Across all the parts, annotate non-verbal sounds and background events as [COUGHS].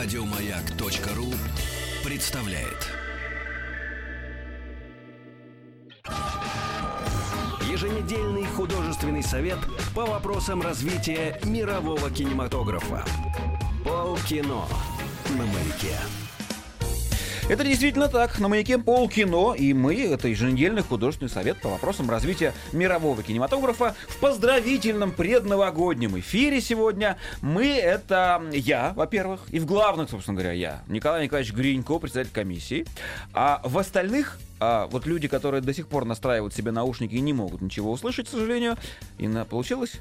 Радиомаяк.ру представляет. Еженедельный художественный совет по вопросам развития мирового кинематографа. Полкино на маяке. Это действительно так. На маяке полкино, и мы, это еженедельный художественный совет по вопросам развития мирового кинематографа в поздравительном предновогоднем эфире сегодня. Мы, это я, во-первых, и в главных, собственно говоря, я, Николай Николаевич Гринько, председатель комиссии. А в остальных а вот люди, которые до сих пор настраивают себе наушники и не могут ничего услышать, к сожалению, Инна, получилось?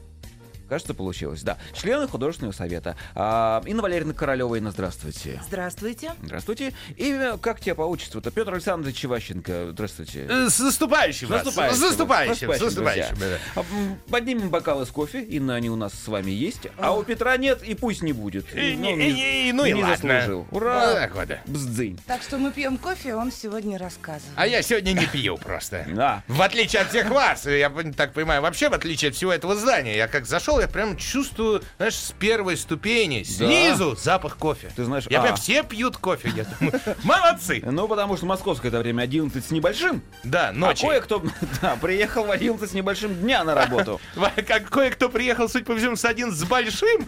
Кажется, получилось, да. Члены художественного совета. А, Инна Валерьевна Королева, Инна, здравствуйте. Здравствуйте. Здравствуйте. И как тебе по отчеству-то? Петр Александрович Чеващенко, здравствуйте. Э, С наступающим! С вас. наступающим. С наступающим! С наступающим! А, Поднимем бокалы с кофе, Инна, они у нас с вами есть. А у Петра нет, и пусть не будет. И Ну, не- не- и- и- ну и не ладно. Ура! так вот. Бздынь. Так что мы пьем кофе, он сегодня рассказывает. А я сегодня не пью просто. Да. В отличие от всех вас, я так понимаю, вообще в отличие от всего этого здания, я как зашел, я прям чувствую, знаешь, с первой ступени, снизу запах кофе. Ты знаешь, я а. прям все пьют кофе, я думаю, [LAUGHS] молодцы. Ну, потому что московское это время 11 с небольшим. Да, А ночи. кое-кто [LAUGHS] да, приехал в 11 с небольшим дня на работу. [LAUGHS] Как кое-кто приехал, судя по всему, с один с большим,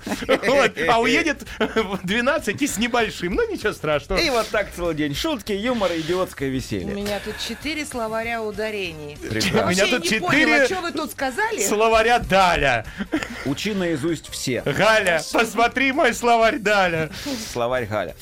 а уедет в 12 и с небольшим. Ну, ничего страшного. И вот так целый день. Шутки, юмор идиотское У веселье. меня тут четыре словаря ударений. У меня тут поняла, четыре что вы тут сказали? словаря Даля. Учи наизусть все. Галя, посмотри мой словарь Даля. Словарь Галя.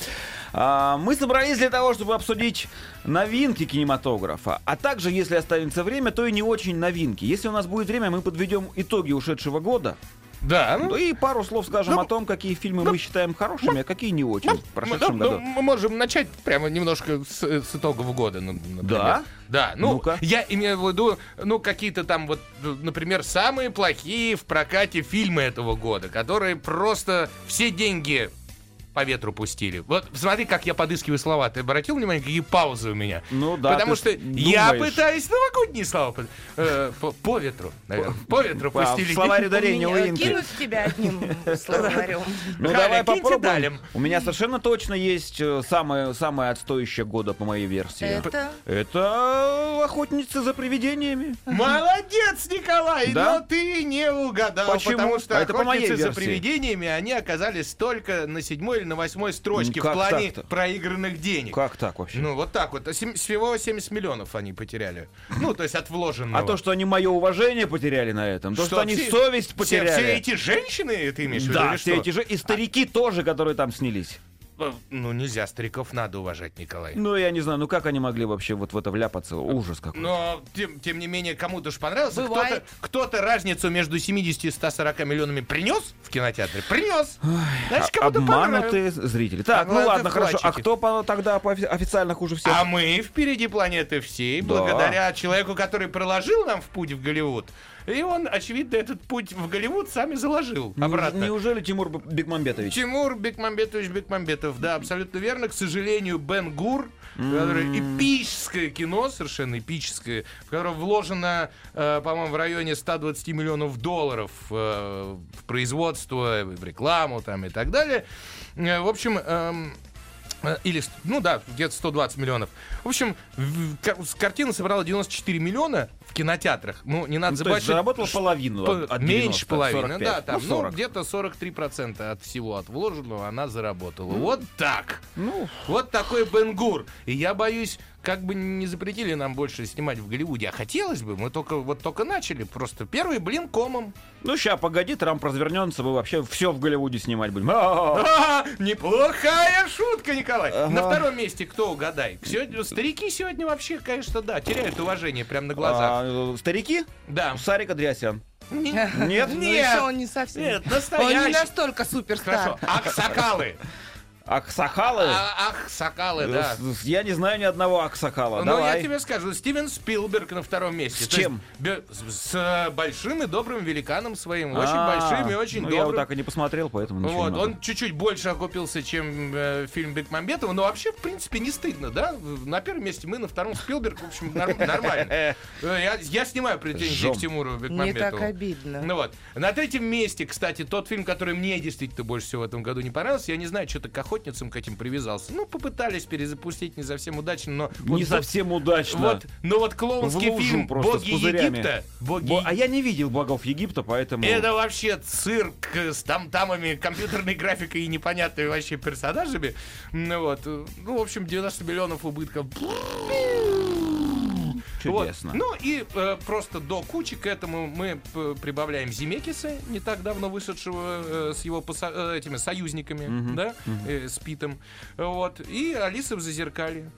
А, мы собрались для того, чтобы обсудить новинки кинематографа, а также, если останется время, то и не очень новинки. Если у нас будет время, мы подведем итоги ушедшего года, Да, ну ну, и пару слов скажем ну, о том, какие фильмы мы считаем хорошими, а какие не очень в прошедшем ну, году. ну, мы можем начать прямо немножко с, с итогов года, ну, например. Да? Да, ну, Ну-ка. я имею в виду, ну, какие-то там вот, например, самые плохие в прокате фильмы этого года, которые просто все деньги по ветру пустили. Вот смотри, как я подыскиваю слова. Ты обратил внимание, какие паузы у меня? Ну да, Потому что я думаешь. пытаюсь новогодние слова э, по, по ветру, наверное. По ветру А, пустили. словарь ударения у меня- Инки. Кинуть тебя одним [LAUGHS] словарем. Ну давай попробуем. У меня совершенно точно есть э, самое, самое отстоящее года по моей версии. Это Это охотницы за привидениями. Молодец, Николай, но ты не угадал, Почему? потому что А это по моей охотницы за привидениями, они оказались только на седьмой или на восьмой строчке Ну, как в плане так-то? проигранных денег. Как так вообще? Ну, вот так вот. А сем- Всего 70 миллионов они потеряли. [LAUGHS] Ну, то есть от вложенного. А то, что они мое уважение потеряли на этом, то, что, они все- совесть все- потеряли. Все, эти женщины, ты имеешь в виду, да, все что? эти же и старики тоже, которые там снялись. Э, Ну, нельзя, стариков надо уважать, Николай. Ну, я не знаю, ну как они могли вообще вот в это вляпаться? Ужас какой. Но, тем, тем не менее, кому-то же понравился. Бывает. Кто-то, кто-то разницу между 70 и 140 миллионами принес в кинотеатре? Принес. Значит, А- кому-то понравилось. Обманутые зрители. Так, А, ну ладно, хорошо. А вкладчики. кто по- тогда по офи- официально хуже всех? А мы впереди планеты всей, Да. благодаря человеку, который проложил нам в путь в Голливуд. И он, очевидно, этот путь в Голливуд сами заложил обратно. Неужели Тимур Бекмамбетович? Тимур Бекмамбетович Бекмамбетов, да, абсолютно верно. К сожалению, Бен Гур, который эпическое кино, совершенно эпическое, в которое вложено, э, по-моему, в районе 120 миллионов долларов э, в производство, в рекламу там и так далее. Э, в общем, эм, э, или, с- ну да, где-то 120 миллионов. В общем, картина собрала 94 миллиона в кинотеатрах. Ну, не надо Ну, то забывать, что заработала половину по- от- от меньше 90, половины, 45. да, там, Ну, ну, 40. где-то 43% от всего от вложенного она заработала. Вот так. Ну, Вот такой Бенгур. И я боюсь, как бы не запретили нам больше снимать в Голливуде. А хотелось бы, мы только вот только начали. Просто первый блин комом. ну ща, погоди, Трамп развернется, мы вообще все в Голливуде снимать будем. А-а-а. А, неплохая шутка, Николай. На втором месте кто угадай? Старики сегодня вообще, конечно, да, теряют уважение прямо на глазах. А, Старики? Да. Сарик Андреасян. Не- Нет? Ну, Нет. он не совсем. Нет, Он не настоящий. настолько суперстар. Хорошо. Аксакалы. Аксакалы? А, ах, сокалы, да. Я не знаю ни одного Аксакала. Ну, Давай. я тебе скажу, Стивен Спилберг на втором месте. С То есть чем? бе- с, с, э, большим и добрым великаном своим. Очень А, большим и очень ну, Я вот добрым. так и не посмотрел, поэтому ничего Вот, не он чуть-чуть больше окупился, чем э, фильм Бекмамбетова, но вообще, в принципе, не стыдно, да? На первом месте мы, на втором Спилберг, в общем, норм- [LAUGHS] нормально. Э, Я, я снимаю претензии к Тимуру Не Бекмамбетову. так обидно. Ну вот. На третьем месте, кстати, тот фильм, который мне действительно больше всего в этом году не понравился, я не знаю, что-то к охотникам охотницам к этим привязался. Ну, попытались перезапустить не совсем удачно, но... Не вот- совсем удачно. Вот, но вот клоунский фильм «Боги. Египта», «Боги Бо- А я не видел богов Египта, поэтому... это вообще цирк с там-тамами, компьютерной графикой и непонятными вообще персонажами. Ну вот, ну, в общем, 90 миллионов убытков. Чудесно. Вот. Ну и э, просто до кучи к этому мы прибавляем Зимекиса, не так давно вышедшего э, с его поса- э, этими союзниками, да, э, с Питом. Вот. И Алиса в Зазеркалье.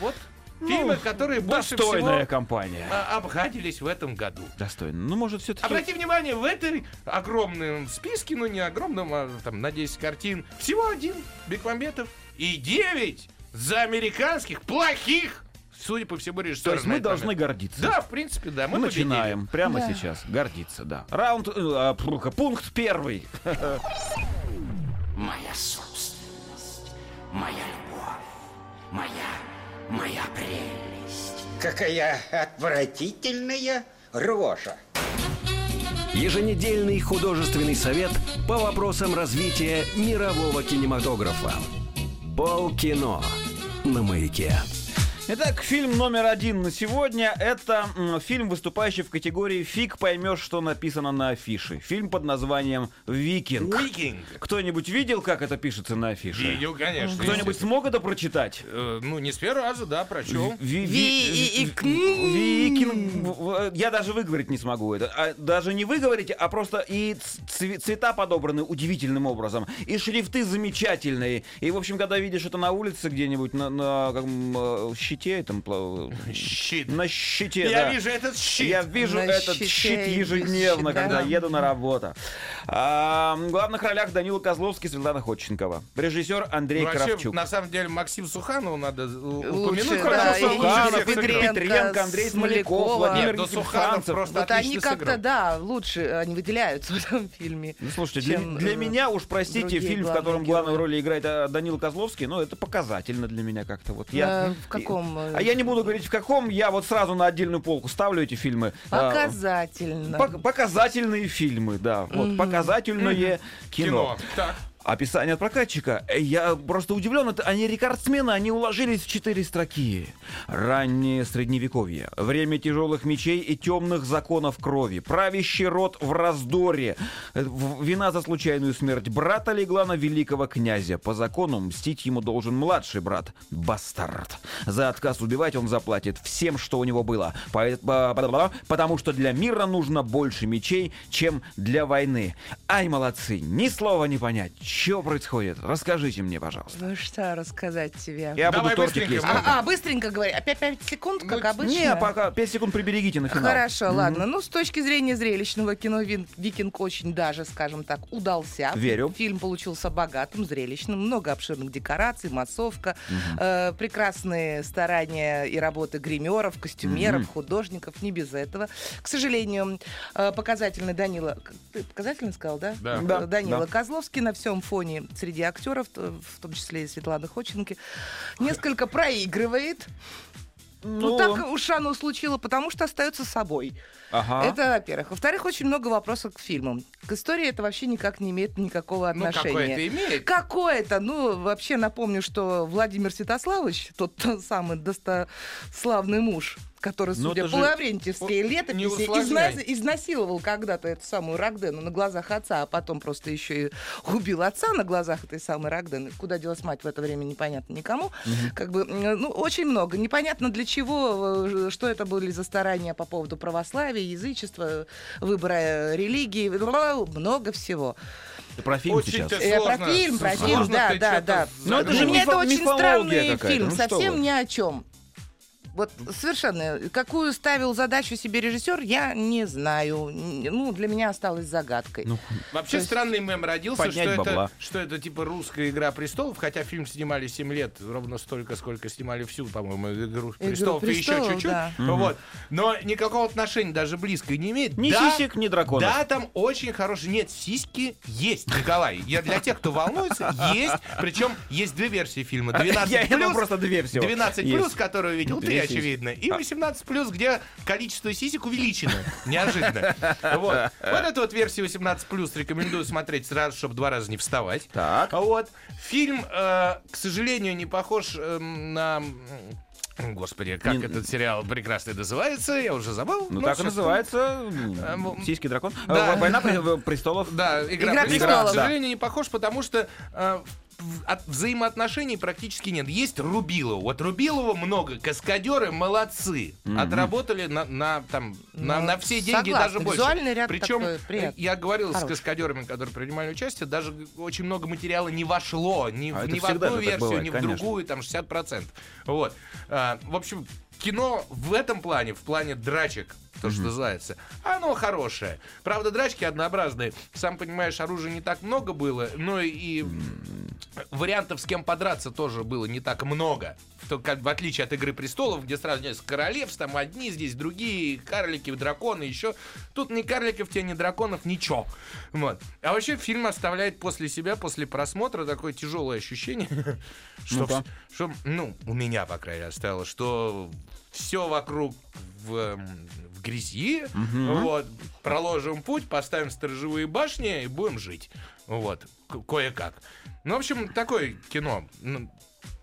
Вот. Фильмы, которые больше Ну, Достойная всего компания. а, обгадились в этом году. Достойно. Ну, может, все-таки... Обрати внимание, в этой огромном списке, ну не огромном, а там на 10 картин, всего один Бекмамбетов и 9 за американских плохих, судя по всему, То режиссеров. есть мы должны момент. гордиться. Да, в принципе, да. Мы Мы победили. начинаем прямо Да. сейчас. Гордиться, да. Раунд... э, а, пункт первый. Моя собственность, моя любовь, моя, моя прелесть. Какая отвратительная рожа. Еженедельный художественный совет по вопросам развития мирового кинематографа. Полкино на маяке. Итак, фильм номер один на сегодня — это фильм, выступающий в категории «Фиг поймешь, что написано на афише». Фильм под названием «Викинг». Викинг. Кто-нибудь видел, как это пишется на афише? Видел, конечно. Кто-нибудь смог это прочитать? Э, Ну, не с первого раза, да, прочел. Ви- Ви- и- ви- Викинг. Я даже выговорить не смогу это. А даже не выговорить, а просто и цве- цвета подобраны удивительным образом. И шрифты замечательные. И, в общем, когда видишь это на улице где-нибудь, на, на каком, э, щите, пла- Щит. на щите, Я да. вижу этот щит. Я вижу На этот щите щит ежедневно, щит, да. когда еду на работу. А, в главных ролях Данила Козловский, Светлана Ходченкова. Режиссер Андрей Ну, Вообще, Кравчук. на самом деле, Максим Суханову надо э, Лучше, упомянуть. да, Суханов. Петренко, Петренко, Андрей Смоляков. Владимир Нет, ну Суханов просто Вот они как-то, да, лучше, они выделяются [LAUGHS] в этом фильме. Ну, слушайте, для, чем, для э, меня уж, простите, фильм, в котором главную роль играет а, Данил Козловский, ну, это показательно для меня как-то. Вот я, Э, в каком, э, А я не буду говорить, в каком, я вот сразу на отдельную полку ставлю эти фильмы. А, Показательно. пок- показательные фильмы, да. Вот, показательное кино. Кино. Так. Описание от прокатчика. Э, Я просто удивлен. Это они рекордсмены, они уложились в четыре строки. Раннее средневековье. Время тяжелых мечей и темных законов крови. Правящий род в раздоре. Э, Вина за случайную смерть брата легла на великого князя. По закону мстить ему должен младший брат. Бастард. За отказ убивать он заплатит всем, что у него было. По- Потому что для мира нужно больше мечей, чем для войны. Ай, молодцы, ни слова не понять. Что происходит? Расскажите мне, пожалуйста. Ну что рассказать тебе? Я Давай буду тортик быстренько, есть. А, а, быстренько говори. Опять 5 секунд, как Ну, обычно? Не, пока 5 секунд приберегите на финал. Хорошо, ладно. Ну, с точки зрения зрелищного кино «Вин- «Викинг» очень даже, скажем так, удался. Верю. Фильм получился богатым, зрелищным, много обширных декораций, массовка, э, прекрасные старания и работы гримеров, костюмеров, художников, не без этого. К сожалению, э, показательный Данила... Ты показательно сказал, да? Да. Да, Данила да. Козловский на всем фоне среди актеров, в том числе и Светланы Ходченки, несколько проигрывает. Ну, так уж оно случилось, потому что остается собой. Ага. Это, во-первых. Во-вторых, очень много вопросов к фильмам. К истории это вообще никак не имеет никакого Ну, отношения. какое-то имеет. Какое-то, ну, вообще напомню, что Владимир Святославович, тот, [LAUGHS] самый достославный муж, который, Ну, судя по Лаврентьевской летописи, усложняй. изна- изнасиловал когда-то эту самую Рагдену на глазах отца, а потом просто еще и убил отца на глазах этой самой Рагдены. Куда делась мать в это время, непонятно никому. Как бы, ну, очень много. Непонятно для чего, э, что это были за старания по поводу православия, язычества, выбора э, религии, много всего. Про фильм Очень сейчас. Э, про Сложно, фильм, про фильм, да, ты да, да. Ну, это Для же меня мифо- это очень странный фильм, ну совсем ни о чем. Вот совершенно. Какую ставил задачу себе режиссер, я не знаю. Ну, для меня осталось загадкой. Ну, Вообще есть странный мем родился, что бабла. это, что это типа русская игра престолов, хотя фильм снимали 7 лет, ровно столько, сколько снимали всю, по-моему, игру престолов, и еще «Престолов», чуть-чуть. да. Вот. Но никакого отношения даже близко не имеет. Ни Да, сисек, ни драконов. Да, там очень хороший. Нет, сиськи есть, Николай. Я для тех, кто волнуется, есть. Причем есть две версии фильма. 12 [LAUGHS] Я плюс, просто две всего 12 есть. плюс, которую видел ты. Очевидно, и 18 плюс, где количество сисек увеличено. Неожиданно. Вот. Вот эту вот версию 18 плюс рекомендую смотреть сразу, чтобы два раза не вставать. Так. Вот. Фильм, э, к сожалению, не похож э, на... Господи, как Не- этот сериал прекрасный называется, я уже забыл. Ну, Ну, так и называется. М, Сиський дракон. да. А, Война при- престолов. Да, игра, Игра престолов, к сожалению, не похож, потому что э, в- от взаимоотношений практически нет. Есть Рубилова. Вот Рубилова много. Каскадеры молодцы. Отработали на, на, там, на, Ну, на все деньги согласна. даже больше. Визуальный ряд Причем такой приятный. я говорил с Хороший. каскадерами, которые принимали участие, даже очень много материала не вошло ни, А ни в одну версию, бывает, ни в конечно. другую, там 60%. Вот. А, в общем, кино в этом плане, в плане драчек, то, что называется, оно хорошее. Правда, драчки однообразные. Сам понимаешь, оружия не так много было, но и вариантов, с кем подраться, тоже было не так много. В, то- как, в отличие от «Игры престолов», где сразу несколько королевств, там одни, здесь другие, карлики, драконы, еще. Тут ни карликов, тебе, ни драконов, ничего. Вот. А вообще фильм оставляет после себя, после просмотра, такое тяжелое ощущение, [LAUGHS] что, Ну-ка. что, ну, у меня, по крайней мере, оставило, что все вокруг в, грязи, вот, проложим путь, поставим сторожевые башни и будем жить. Вот, кое-как. Ну, в общем, такое кино. Ну,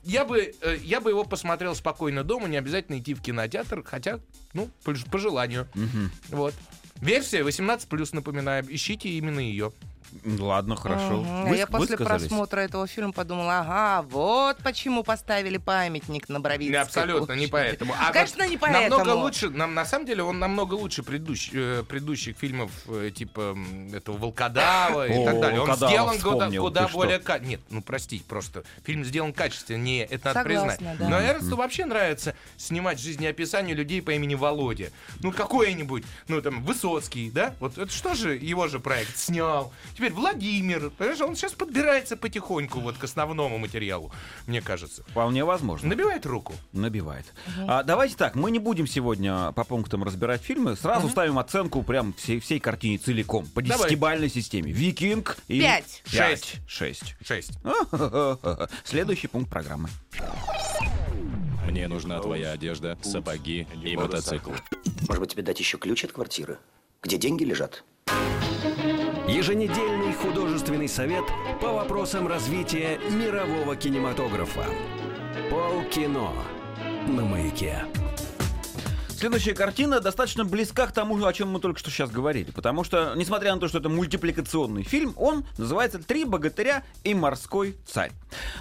Я бы, э, я бы его посмотрел спокойно дома, не обязательно идти в кинотеатр, хотя, ну, по, по желанию. Вот. Версия 18+, напоминаю, ищите именно ее. Ладно, хорошо. А Вы- я после просмотра этого фильма подумала, ага, вот почему поставили памятник на Боровицкой Абсолютно не поэтому. А Конечно, вот не поэтому. Намного лучше, нам, на самом деле, он намного лучше предыдущих, э, предыдущих фильмов, э, типа этого Волкодава и О, так далее. Он сделан куда, более... ка- Нет, ну прости, просто. Фильм сделан качественнее, это надо Согласна, признать. да. Но Эрнсту вообще нравится снимать жизнеописание людей по имени Володя. Ну, какой-нибудь, ну, там, Высоцкий, да? Вот это что же его же проект снял? Теперь Владимир, понимаешь, он сейчас подбирается потихоньку вот к основному материалу, мне кажется. Вполне возможно. Набивает руку. Набивает. А, давайте так, мы не будем сегодня по пунктам разбирать фильмы, сразу ставим оценку прям всей, всей картине целиком, по десятибальной системе. Викинг и... Пять. Пять. Шесть. Шесть. [LAUGHS] Следующий пункт программы. Мне нужна твоя одежда, сапоги и мотоцикл. Может быть, тебе дать еще ключ от квартиры? Где деньги лежат? Еженедельный художественный совет по вопросам развития мирового кинематографа. Полкино на маяке. Следующая картина достаточно близка к тому, о чем мы только что сейчас говорили. Потому что, несмотря на то, что это мультипликационный фильм, он называется «Три богатыря и морской царь».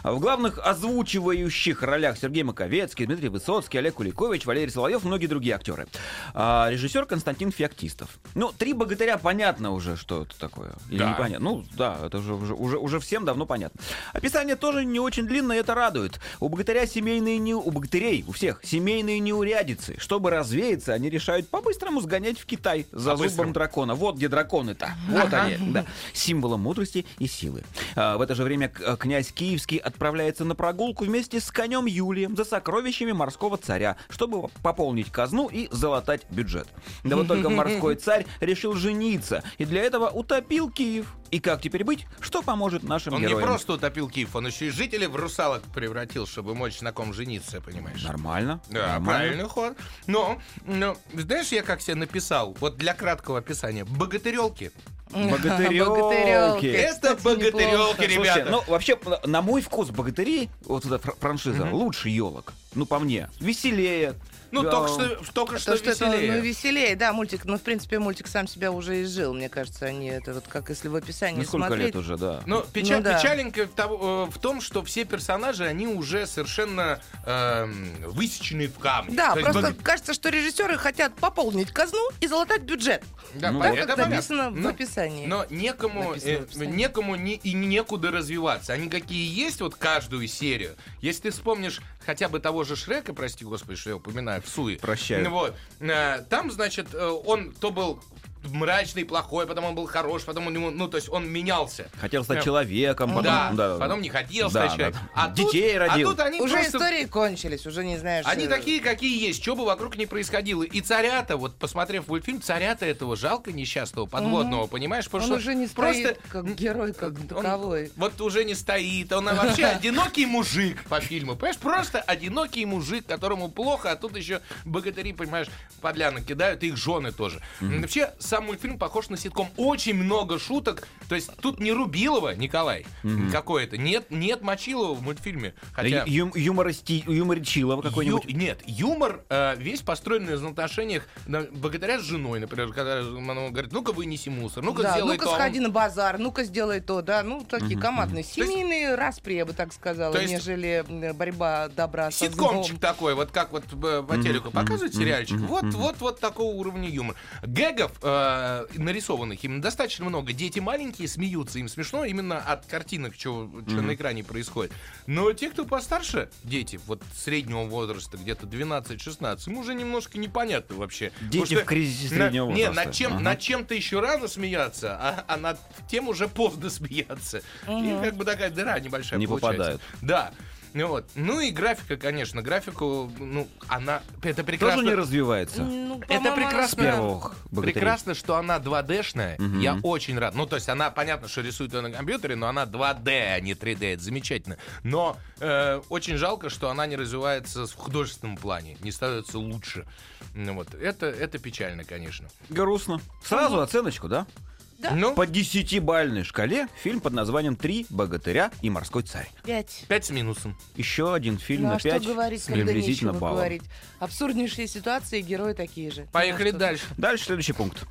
В главных озвучивающих ролях Сергей Маковецкий, Дмитрий Высоцкий, Олег Куликович, Валерий Соловьев многие другие актеры. А режиссер Константин Феоктистов. Ну, «Три богатыря» понятно уже, что это такое. Или Да. непонятно? Ну, да, это уже, уже, уже, уже всем давно понятно. Описание тоже не очень длинное, это радует. У богатыря семейные не... У богатырей, у всех, семейные неурядицы. Чтобы развеяться, они решают по-быстрому сгонять в Китай за зубом дракона. Вот где драконы-то. Вот они, да. Символом мудрости и силы. А, в это же время к- князь Киевский отправляется на прогулку вместе с конем Юлием за сокровищами морского царя, чтобы пополнить казну и залатать бюджет. Да вот только морской царь решил жениться, и для этого утопил Киев. И как теперь быть? Что поможет нашим Он героям? не просто утопил Киев, он еще и жителей в русалок превратил, чтобы мочь на ком жениться, понимаешь? Нормально. Да, нормально. правильный ход. Но, но, знаешь, я как себе написал, вот для краткого описания, богатырелки. Богатырёлки. Это Кстати, богатырелки, неплохо. Слушайте, ребята. ну вообще, на мой вкус богатыри, вот эта фр- франшиза, лучше елок. Ну, по мне. Веселее. Ну, Да. только что, только что То, что это, веселее. ну, веселее, да, мультик. Ну, в принципе, мультик сам себя уже изжил, мне кажется, они это вот как если в описании Ну, сколько смотреть. лет уже, да. Но печаль, Ну да. печаленько в, того- э, в том, что все персонажи, они уже совершенно эм, высечены в камне. Да, То есть просто бог- кажется, что режиссеры хотят пополнить казну и залатать бюджет. Да, Ну, вот. это Как понятно. написано в Но- описании. Но некому, э, описании. некому ни- и некуда развиваться. Они какие есть, вот каждую серию. Если ты вспомнишь хотя бы того же Шрека, прости господи, что я упоминаю, в Суе. Прощаю. Вот. э, Там, значит, э, он то был мрачный, плохой, потом он был хорош, потом он, ему- ну, то есть он менялся. Хотел стать Прям- человеком, потом... да, да, потом не хотел Да, стать человеком. да. А тут- Детей родил. А тут они Уже просто- истории кончились, уже не знаешь. Они э, такие, какие есть, что бы вокруг не происходило. И царята, вот посмотрев мультфильм, царята этого жалко несчастного подводного, понимаешь? Потому Он что уже не просто стоит как герой, как он таковой. вот уже не стоит. Он вообще [LAUGHS] одинокий мужик по фильму. Понимаешь, просто одинокий мужик, которому плохо, а тут еще богатыри, понимаешь, подлянок кидают, и их жены тоже. Вообще, сам мультфильм похож на ситком. Очень много шуток. То есть тут не Рубилова, Николай, какое-то. Нет, нет Мочилова в мультфильме. Хотя... Ю- юмористи- Юморичилова какой-нибудь. Ю- нет, юмор э, весь построен на отношениях на- богатыря с женой, например, когда она говорит, ну-ка вынеси мусор, ну-ка Да, сделай ну-ка то. а он- сходи на базар, ну-ка сделай то, да, ну такие командные, семейные распри, я бы так сказала, есть- нежели борьба добра со Ситкомчик злом. такой, вот как вот э, по телеку показывают сериальчик. Вот, вот, вот такого уровня юмор. Гэгов э, нарисованных им достаточно много. Дети маленькие смеются, им смешно именно от картинок, что на экране происходит. Но те, кто постарше, дети, вот среднего возраста, где-то 12-16, им уже немножко непонятно вообще. Дети Потому в кризисе на- среднего Не, возраста. над, чем, Ага. над чем-то еще рано смеяться, а, а над тем уже поздно [LAUGHS] смеяться. И как бы такая дыра небольшая Не получается. попадают. Да. Ну Вот. Ну и графика, конечно, графику, ну, она, это прекрасно. Тоже не развивается. Ну, Это прекрасно. Первых. Прекрасно, что она 2D-шная. Я очень рад. Ну, то есть она, понятно, что рисует ее на компьютере, но она 2D, а не 3D. Это замечательно. Но э, очень жалко, что она не развивается в художественном плане, не становится лучше. Ну, вот. это, это печально, конечно. Грустно. Сразу оценочку, да? Ну, По десятибальной шкале фильм под названием «Три богатыря и морской царь». Пять. 5 с минусом. Еще один фильм Ну, на а что 5 говорить, с когда приблизительно нечего баллом. говорить? Абсурднейшие ситуации, герои такие же. Поехали Ну, а что дальше. Дальше следующий пункт.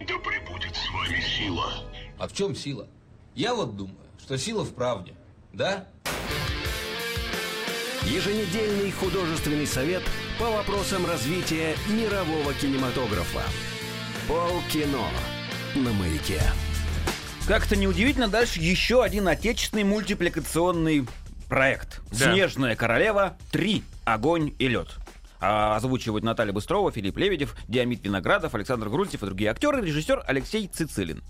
Да пребудет с вами сила. А в чем сила? Я вот думаю, что сила в правде. Да? Еженедельный художественный совет по вопросам развития мирового кинематографа. Полкино на маяке. Как-то неудивительно, дальше еще один отечественный мультипликационный проект. Да. «Снежная королева 3. Огонь и лед». А озвучивают Наталья Быстрова, Филипп Лебедев, Диамид Виноградов, Александр Груздев и другие актеры, режиссер Алексей Цицилин.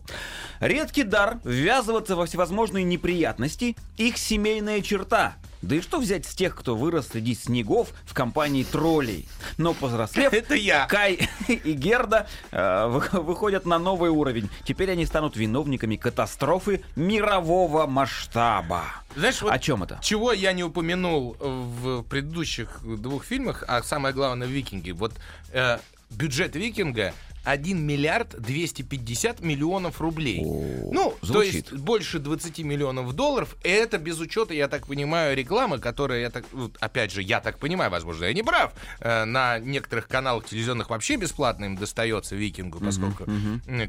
Редкий дар ввязываться во всевозможные неприятности – их семейная черта. Да и что взять с тех, кто вырос среди снегов в компании троллей? Но повзрослев, [LAUGHS] Это я. Кай [LAUGHS] и Герда э, вы- выходят на новый уровень. Теперь они станут виновниками катастрофы мирового масштаба. Знаешь, вот О чем это? Чего я не упомянул в предыдущих двух фильмах, а самое главное в «Викинге». Вот э, бюджет «Викинга» 1 миллиард 250 миллионов рублей. ну, то звучит. есть больше 20 миллионов долларов. Это без учета, я так понимаю, рекламы, которая, я так, вот, опять же, я так понимаю, возможно, я не прав, э, на некоторых каналах телевизионных вообще бесплатно им достается «Викингу», поскольку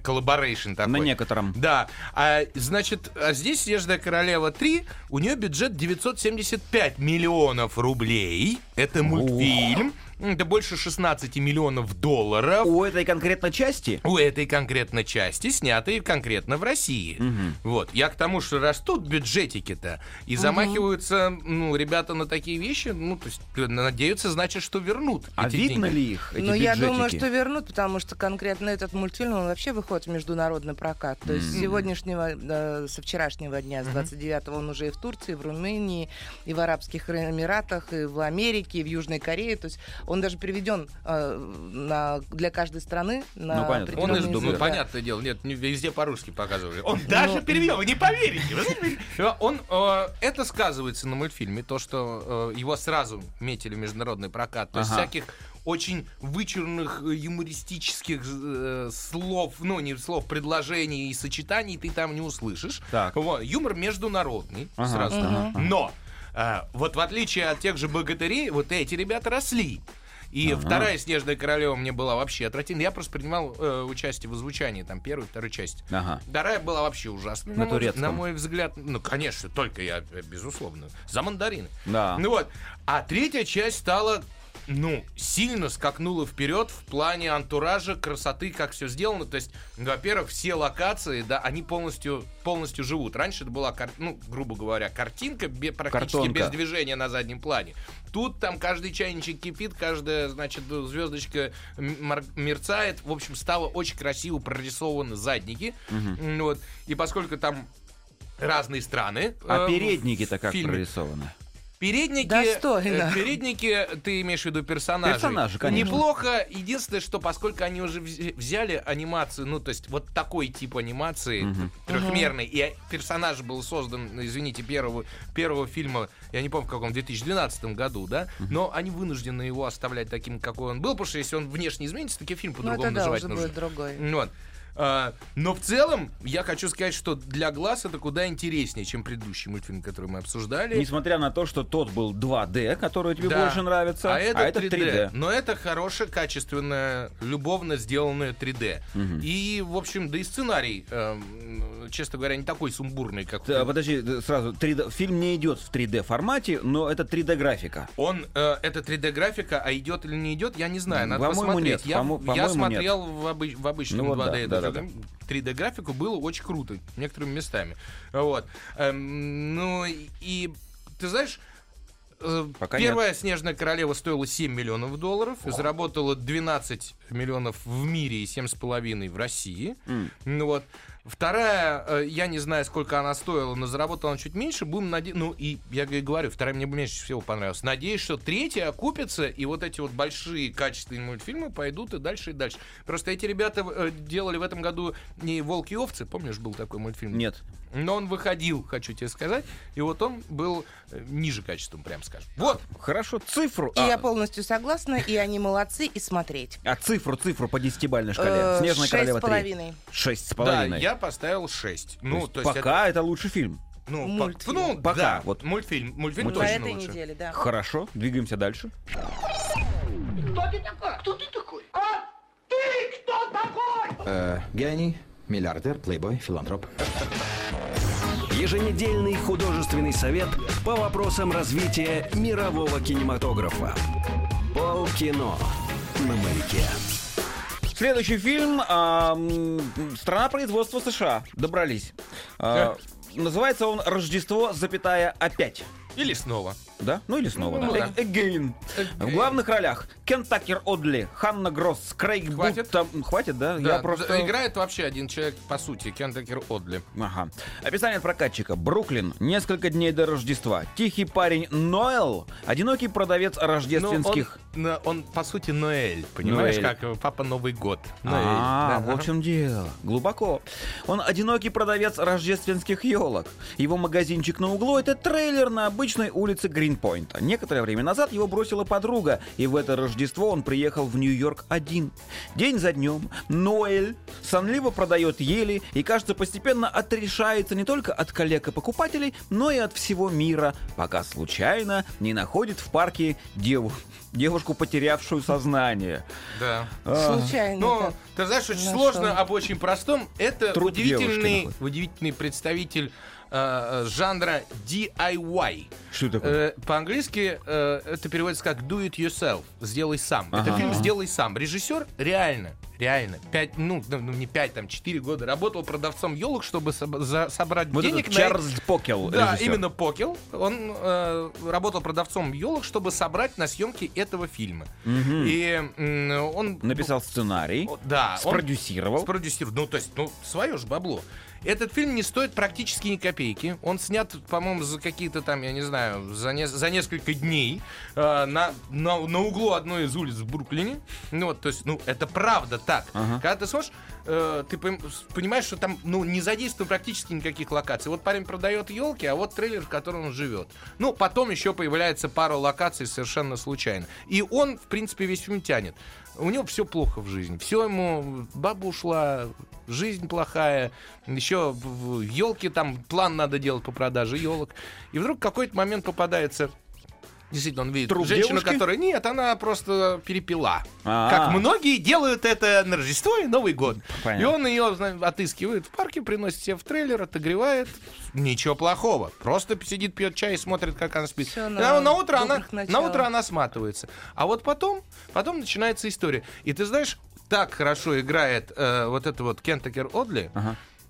collaboration такой. На некотором. Да. А, значит, а здесь «Снежная королева 3», у нее бюджет 975 миллионов рублей. Это мультфильм. Это больше 16 миллионов долларов. У этой конкретно части У этой конкретно части, снятой конкретно в России. Вот. Я к тому, что растут бюджетики-то, и замахиваются, ну, ребята на такие вещи, ну, то есть э, надеются, значит, что вернут. А эти видно деньги. ли их, эти Ну, я думаю, что вернут, потому что конкретно этот мультфильм, он вообще выходит в международный прокат. То есть с сегодняшнего, э, со вчерашнего дня, с 29-го, он уже и в Турции, и в Румынии, и в Арабских Эмиратах, и в Америке, и в Южной Корее. То есть он даже переведен э, на, для каждой страны на Ну, понятно. Он, из- язык, ну, да. понятное дело, нет, не везде по-русски показывали. Он даже перевел, вы не поверите. Он, э, это сказывается на мультфильме, то, что э, его сразу метили в международный прокат. То есть Ага. всяких очень вычурных э, юмористических э, слов, ну, не слов, предложений и сочетаний ты там не услышишь. Так. Вот. Юмор международный, Ага, сразу. ага. Но э, вот в отличие от тех же богатырей, вот эти ребята росли. И вторая снежная королева мне была вообще отвратительная. Я просто принимал э, участие в озвучании там первой, второй части. Ага. Вторая была вообще ужасная. На мой- турецком. на мой взгляд, ну, конечно, только я, э, безусловно, за мандарины. Да. Ну вот. А третья часть стала ну, сильно скакнуло вперед в плане антуража, красоты, как все сделано. То есть, во-первых, все локации, да, они полностью, полностью живут. Раньше это была, ну, грубо говоря, картинка бе- практически Картонка. без движения на заднем плане. Тут там каждый чайничек кипит, каждая, значит, звездочка мерцает. В общем, стало очень красиво прорисованы задники. М, Вот. И поскольку там разные страны. А э, передники-то как фильме. прорисованы? Передники, Достойно. э, передники, ты имеешь в виду персонажей. Персонажи, конечно. Неплохо. Единственное, что поскольку они уже вз- взяли анимацию, ну, то есть вот такой тип анимации, трехмерный, и а- персонаж был создан, ну, извините, первого, первого фильма, я не помню, в каком, 2012 году, да, но они вынуждены его оставлять таким, какой он был, потому что если он внешне изменится, таки фильм Ну, по-другому да, называть уже нужно. будет другой. Вот. А, но в целом, я хочу сказать, что для глаз это куда интереснее, чем предыдущий мультфильм, который мы обсуждали. Несмотря на то, что тот был 2D, который тебе Да. больше нравится, А это, 3D. 3D. Но это хорошее, качественное, любовно сделанное 3D. И, в общем, да и сценарий, эм, честно говоря, не такой сумбурный, как... Да, Подожди, сразу. 3D, фильм не идет в 3D формате, но это 3D графика. Он, э, это 3D-графика, а идет или не идет, я не знаю, надо По-моему, посмотреть. нет. Я, По-мо- я смотрел в, обы- в обычном Ну вот 2D. да, да, это да, 3D-графику было очень круто, некоторыми местами. Вот. Эм, ну и ты знаешь, э, Пока первая «Снежная королева» стоила 7 миллионов долларов, заработала 12 миллионов в мире и 7,5 в России. Ну вот. Вторая, э, я не знаю, сколько она стоила, но заработала она чуть меньше. Будем наде... Ну, и я говорю, вторая мне меньше всего понравилась. Надеюсь, что третья окупится, и вот эти вот большие качественные мультфильмы пойдут и дальше, и дальше. Просто эти ребята э, делали в этом году не «Волки и овцы», помнишь, был такой мультфильм? Нет. Но он выходил, хочу тебе сказать, и вот он был э, ниже качеством, прям скажем. Вот, Хорошо, цифру. И а, я полностью согласна, и они молодцы, и смотреть. а цифру, цифру по десятибальной шкале. Снежная шесть королева с 3. половиной. Шесть с да, половиной. я поставил 6. То Ну, то есть пока это... лучший фильм. это- ну, Мультфильм. по- ну, Пока, да, вот. мультфильм, мультфильм точно этой лучше. неделе, да. Хорошо, двигаемся дальше. Гений, миллиардер, плейбой, филантроп. Еженедельный художественный совет по вопросам развития мирового кинематографа. Полкино на маяке. Следующий фильм «Страна производства США». Добрались. А, называется он «Рождество, запятая, опять». Или снова. Да? Ну или снова, Ну, да. да. Again. В главных ролях Кен Такер Одли, Ханна Гросс, Крейг Хватит? Бутта. Хватит, да? Да, Я просто... играет вообще один человек, по сути, Кен Такер Одли. Ага. Описание от прокатчика. Бруклин. Несколько дней до Рождества. Тихий парень Ноэл. Одинокий продавец рождественских... Ну, он, он, по сути, Ноэль, понимаешь, Ноэль. как Папа Новый год. Ноэль. А, да. в чем дело. Глубоко. Он одинокий продавец рождественских елок. Его магазинчик на углу — это трейлер на обычной улице Гринпойнта. Некоторое время назад его бросила подруга, и в это Рождество он приехал в Нью-Йорк один. День за днем Ноэль сонливо продает ели и, кажется, постепенно отрешается не только от коллег и покупателей, но и от всего мира, пока случайно не находит в парке деву- девушку, потерявшую сознание. Да. А, Случайно. Так. ты знаешь, очень сложно об очень простом. Это девушки удивительный, удивительный представитель э, э, жанра DIY. Что такое? Э, по-английски э, это переводится как do it yourself, сделай сам. Ага. Это фильм сделай сам. Режиссер реально, реально, пять, ну, ну, не пять, там, четыре года работал продавцом елок, чтобы соб- за- собрать Вот денег этот на Чарльз Покел, Да, режиссер. именно Покел. Он э, работал продавцом елок, чтобы собрать на съемки этого фильма. И м, он Написал сценарий, Да, он спродюсировал. спродюсировал. Ну, то есть, ну, свое же бабло. Этот фильм не стоит практически ни копейки. Он снят, по-моему, за какие-то там, я не знаю, за, не- за несколько дней э, на, на, на углу одной из улиц в Бруклине. Ну, вот, то есть, ну, это правда так. Ага. Когда ты смотришь, э, ты понимаешь, что там, ну, не задействовано практически никаких локаций. Вот парень продает елки, а вот трейлер, в котором он живет. Ну, потом еще появляется пара локаций совершенно случайно. И он, в принципе, весь фильм тянет. У него все плохо в жизни. Все ему, баба ушла, жизнь плохая, еще елки там, план надо делать по продаже елок. И вдруг в какой-то момент попадается Действительно, он видит Труп женщину, девушки? которая... Нет, она просто перепила. А. Как многие делают это на Рождество и Новый год. Понятно. И он ее зна- отыскивает в парке, приносит себе в трейлер, отогревает. Ничего плохого. Просто сидит, пьет чай и смотрит, как она спит. Всё на, на утро она, на утро она сматывается. А вот потом, потом начинается история. И ты знаешь, так хорошо играет э, вот это вот Кентакер Одли.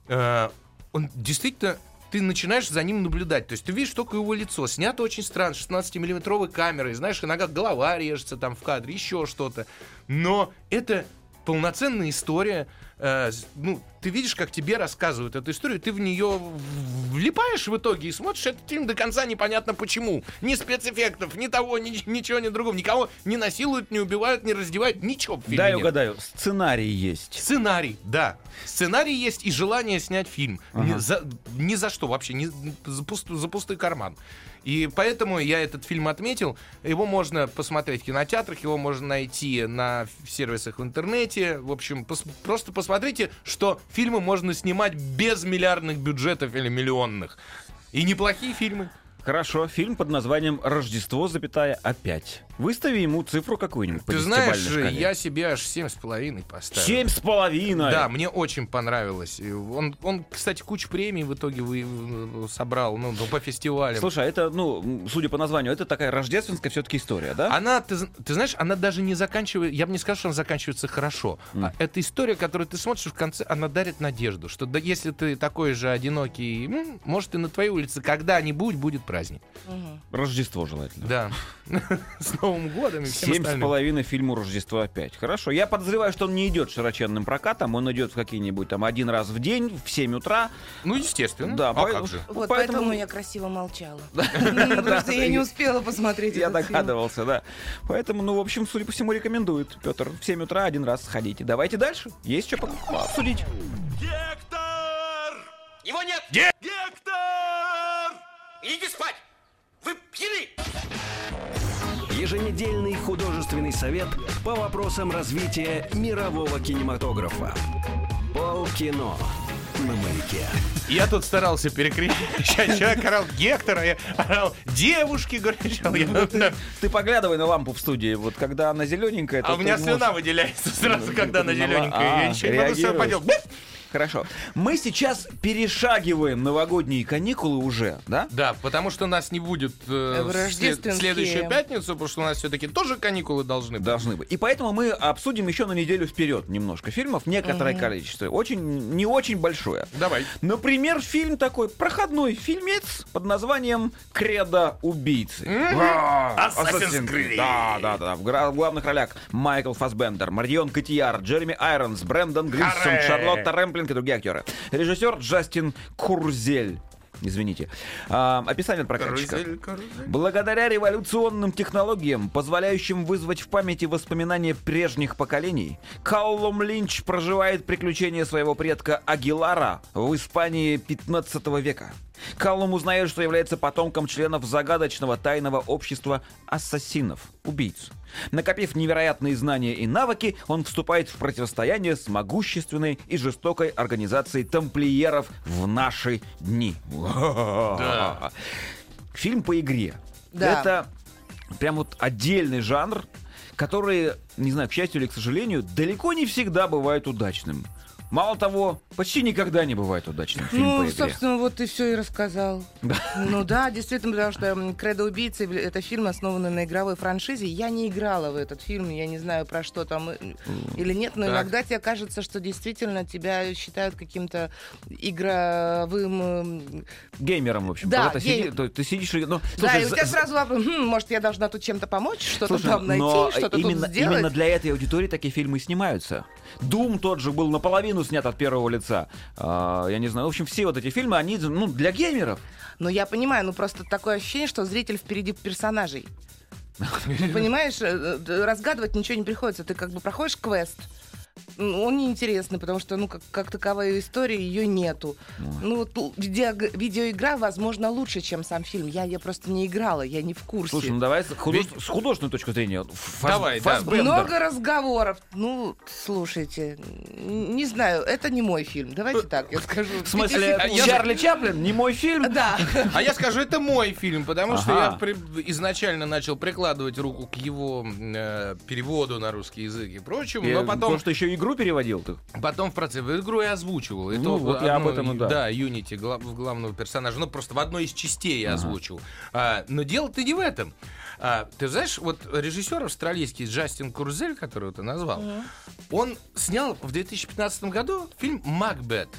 Э, он действительно ты начинаешь за ним наблюдать. То есть ты видишь только его лицо. Снято очень странно, 16-миллиметровой камерой. Знаешь, иногда голова режется там в кадре, еще что-то. Но это полноценная история. Э, ну, ты видишь, как тебе рассказывают эту историю, ты в нее влипаешь в итоге и смотришь этот фильм до конца непонятно почему. Ни спецэффектов, ни того, ни, ничего, ни другого. Никого не насилуют, не убивают, не раздевают, ничего в фильме Дай нет. угадаю, сценарий есть. Сценарий, да. Сценарий есть и желание снять фильм. Ни, за, ни за что вообще, ни за, пуст- за пустой карман. И поэтому я этот фильм отметил. Его можно посмотреть в кинотеатрах, его можно найти на сервисах в интернете. В общем, пос- просто посмотрите, что фильмы можно снимать без миллиардных бюджетов или миллионных. И неплохие фильмы. Хорошо, фильм под названием «Рождество, запятая, опять». Выстави ему цифру какую-нибудь Ты знаешь, шкале. я себе аж семь с половиной поставил. Семь с половиной! Да, мне очень понравилось. Он, он, кстати, кучу премий в итоге вы, э, собрал, ну, ну, по фестивалям. Слушай, а это, ну, судя по названию, это такая рождественская все-таки история, да? Она, ты, ты знаешь, она даже не заканчивает, я бы не сказал, что она заканчивается хорошо. А это история, которую ты смотришь в конце, она дарит надежду, что да, если ты такой же одинокий, может, и на твоей улице когда-нибудь будет праздник. Рождество желательно. Да. [LAUGHS] С Новым годом и всем Семь с половиной фильму «Рождество опять». Хорошо. Я подозреваю, что он не идет широченным прокатом, он идет в какие-нибудь там один раз в день, в 7 утра. Ну, естественно. Да, а по- как же? Вот Поэтому- поэтому, я красиво молчала. [LAUGHS] [LAUGHS] Потому что я не успела посмотреть Я догадывался, да. Поэтому, ну, в общем, судя по всему, рекомендует Петр. В 7 утра один раз сходите. Давайте дальше. Есть что обсудить. Его нет! Ге- Гектор! Иди спать! Вы пьяны! Еженедельный художественный совет по вопросам развития мирового кинематографа. Полкино на маяке. Я тут старался перекричать. Человек орал Гектора, я орал девушки, горячал. Я- Ты поглядывай на лампу в студии. Вот когда она зелененькая, А у ты меня можешь- слюна выделяется сразу, когда она На- зелененькая. Я а, ничего не могу с собой поделать. Хорошо. Мы сейчас перешагиваем новогодние каникулы уже, да? Да, потому что нас не будет э, В след- следующую пятницу, потому что у нас все-таки тоже каникулы должны быть. Должны быть. И поэтому мы обсудим еще на неделю вперед немножко фильмов, некоторое количество. Очень, не очень большое. Давай. Например, фильм такой, проходной фильмец под названием «Кредо убийцы». А, Assassin's Creed. Да, да, да. В главных ролях Майкл Фасбендер, Марион Котияр, Джереми Айронс, Брэндон Глисон, Харе. Шарлотта Рэмплинг и другие актеры. Режиссер Джастин Курзель. Извините. А, описание от прокатчика. Карусель, карусель. Благодаря революционным технологиям, позволяющим вызвать в памяти воспоминания прежних поколений, Каллум Линч проживает приключения своего предка Агилара в Испании 15 века. Каллум узнает, что является потомком членов загадочного тайного общества ассасинов, убийц. Накопив невероятные знания и навыки, он вступает в противостояние с могущественной и жестокой организацией тамплиеров в наши дни. Да. Фильм по игре. Да. Это прям вот отдельный жанр, который, не знаю, к счастью или к сожалению, далеко не всегда бывает удачным. Мало того, почти никогда не бывает удачным фильм по Ну, игре. собственно, вот ты все и рассказал. Ну да, действительно, потому что «Кредо убийцы» — это фильм, основанный на игровой франшизе. Я не играла в этот фильм, я не знаю, про что там э, или нет, но Так. иногда тебе кажется, что действительно тебя считают каким-то игровым... Геймером, в общем. Да, Когда ты, гейм- сиди- то- ты сидишь и... Ну, да, и у тебя сразу вопрос, «Хм, может, я должна тут чем-то помочь, что-то Слушай, там найти, что-то именно, тут сделать? именно для этой аудитории такие фильмы и снимаются. Doom тот же был наполовину снят от первого лица. А, я не знаю. В общем, все вот эти фильмы, они ну, для геймеров. Ну, я понимаю, ну просто такое ощущение, что зритель впереди персонажей. [LAUGHS] Понимаешь, э, э, разгадывать ничего не приходится. Ты как бы проходишь квест, Он неинтересный, потому что, ну, как, как таковой истории ее нету. Ну, вот видео- видеоигра, возможно, лучше, чем сам фильм. Я ее просто не играла, я не в курсе. Слушай, ну давай с, худож- с художественной точки зрения. Фас- Давай, да. Много разговоров. Ну, слушайте, не знаю, это не мой фильм. Давайте так, я скажу. В смысле, секунд. Чарли Чаплин, не мой фильм? Да. А я скажу, это мой фильм, потому что я при- изначально начал прикладывать руку к его э, переводу на русский язык и прочему, Я но потом, Просто еще игру переводил ты. потом в процессе в игру я озвучивал. И Ну, то вот я об одну- этом да. Да, Юнити, гла- главного персонажа. Ну, просто в одной из частей я озвучивал. А, но дело-то не в этом. А, ты знаешь, вот режиссер австралийский Джастин Курзель, которого ты назвал, он снял в 2015 году фильм «Макбет».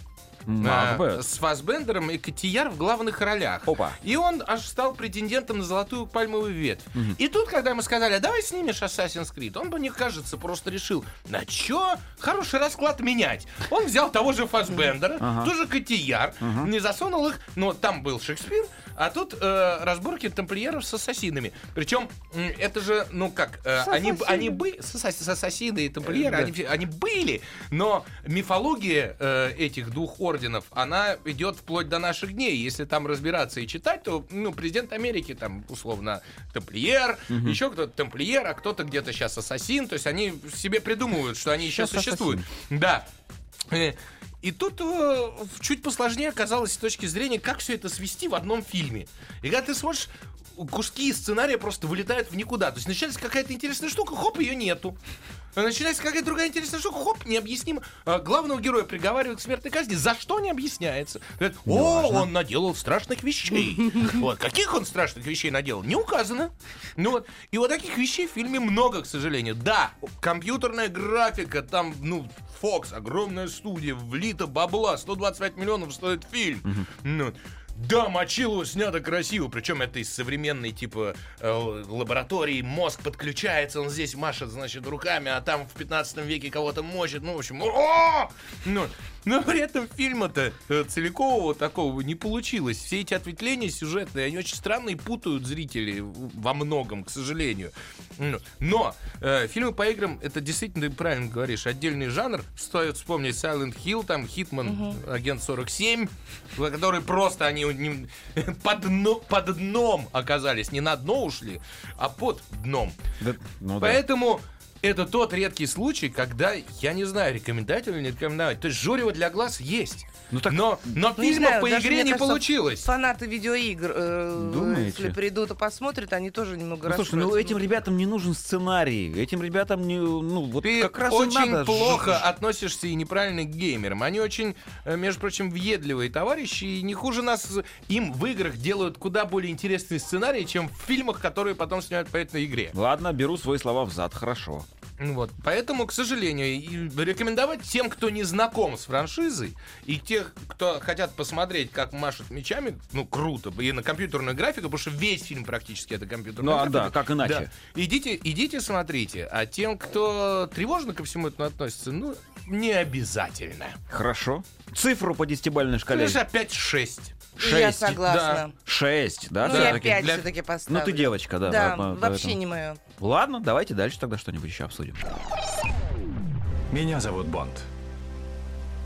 Макбет. А, с Фасбендером и Котияр в главных ролях. Опа. И он аж стал претендентом на золотую пальмовую ветвь. И тут, когда ему сказали, «А давай снимешь Assassin's Creed, он бы, мне кажется, просто решил, на чё хороший расклад менять. Он взял того же Фасбендера, тоже Котияр, не засунул их, но там был Шекспир, а тут э, разборки тамплиеров с ассасинами. Причем это же, ну как, э, они, они бы с, с ассасины и тамплиеры, Э, да. они, они были, но мифология э, этих двух орденов, она идет вплоть до наших дней. Если там разбираться и читать, то, ну, президент Америки там, условно, тамплиер, еще кто-то тамплиер, а кто-то где-то сейчас ассасин. То есть они себе придумывают, что они еще существуют. Да. И тут э, чуть посложнее оказалось с точки зрения, как все это свести в одном фильме. И когда ты смотришь, куски сценария просто вылетают в никуда. То есть начинается какая-то интересная штука, хоп, ее нету. Начинается какая-то другая интересная штука, хоп, необъяснимо. А, Главного героя приговаривают к смертной казни, за что не объясняется. Говорят, о, он наделал страшных вещей. [LAUGHS] Вот, каких он страшных вещей наделал, не указано. Ну вот, и вот таких вещей в фильме много, к сожалению. Да, компьютерная графика, там, ну, Fox, огромная студия, влито бабла, 125 миллионов стоит фильм. Ну, да, Мочилово снято красиво, причем это из современной типа э, лаборатории, мозг подключается, он здесь машет, значит, руками, а там в 15 веке кого-то мочит, ну, в общем, о! ну, но при этом фильма-то э, целикового такого не получилось. Все эти ответвления сюжетные, они очень странные, путают зрителей во многом, к сожалению. Но э, фильмы по играм, это действительно, ты правильно говоришь, отдельный жанр. Стоит вспомнить Silent Hill, там Hitman, Агент 47, в- которые просто они не- [LAUGHS] под, дно- под дном оказались. Не на дно ушли, а под дном. Да, ну да. Это тот редкий случай, когда, я не знаю, рекомендовать или не рекомендовать. То есть журево для глаз есть. Ну так- но, но Ну, фильмов знаю, по игре не кажется, получилось. Фанаты видеоигр, э, Думаете? если придут и посмотрят, они тоже немного Ну, слушай, ну этим ребятам не нужен сценарий. Этим ребятам не, ну вот Ты как раз очень надо плохо ж- относишься и неправильно к геймерам. Они очень, э, между прочим, въедливые товарищи, и не хуже нас. Им в играх делают куда более интересные сценарии, чем в фильмах, которые потом снимают по этой игре. Ладно, беру свои слова в зад, хорошо. Ну Вот. Поэтому, к сожалению, рекомендовать тем, кто не знаком с франшизой, и тех, кто хотят посмотреть, как машут мечами, ну, круто, и на компьютерную графику, потому что весь фильм практически это компьютерная Ну, а графика. да, как иначе? Да. Идите, идите, смотрите. А тем, кто тревожно ко всему этому относится, ну, не обязательно. Хорошо. Цифру по десятибалльной шкале. Лишь опять 6. Я Шесть. согласна. Шесть, да? Ну, да, я таки? пять для- все-таки поставлю. Ну, ты девочка, да. Да, по- вообще поэтому. не мое. Ладно, давайте дальше тогда что-нибудь еще обсудим. Меня зовут Бонд.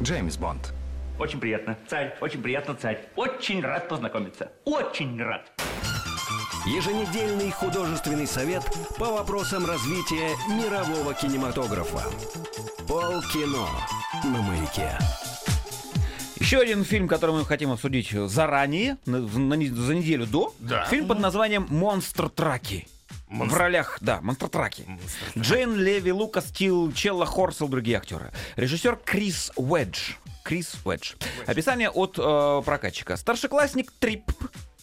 Джеймс Бонд. Очень приятно, царь, очень приятно, царь. Очень рад познакомиться. Очень рад. Еженедельный художественный совет по вопросам развития мирового кинематографа. Полкино на маяке. Еще один фильм, который мы хотим обсудить заранее, на- на за неделю до. Да. Фильм под названием «Монстр Траки». В ролях, да, монстр Траки. Джейн Леви, Лукас Тилл, Челла Хорсел, другие актеры. Режиссер Крис Уэдж. Крис Уэдж. Описание от э, прокатчика. Старшеклассник Трип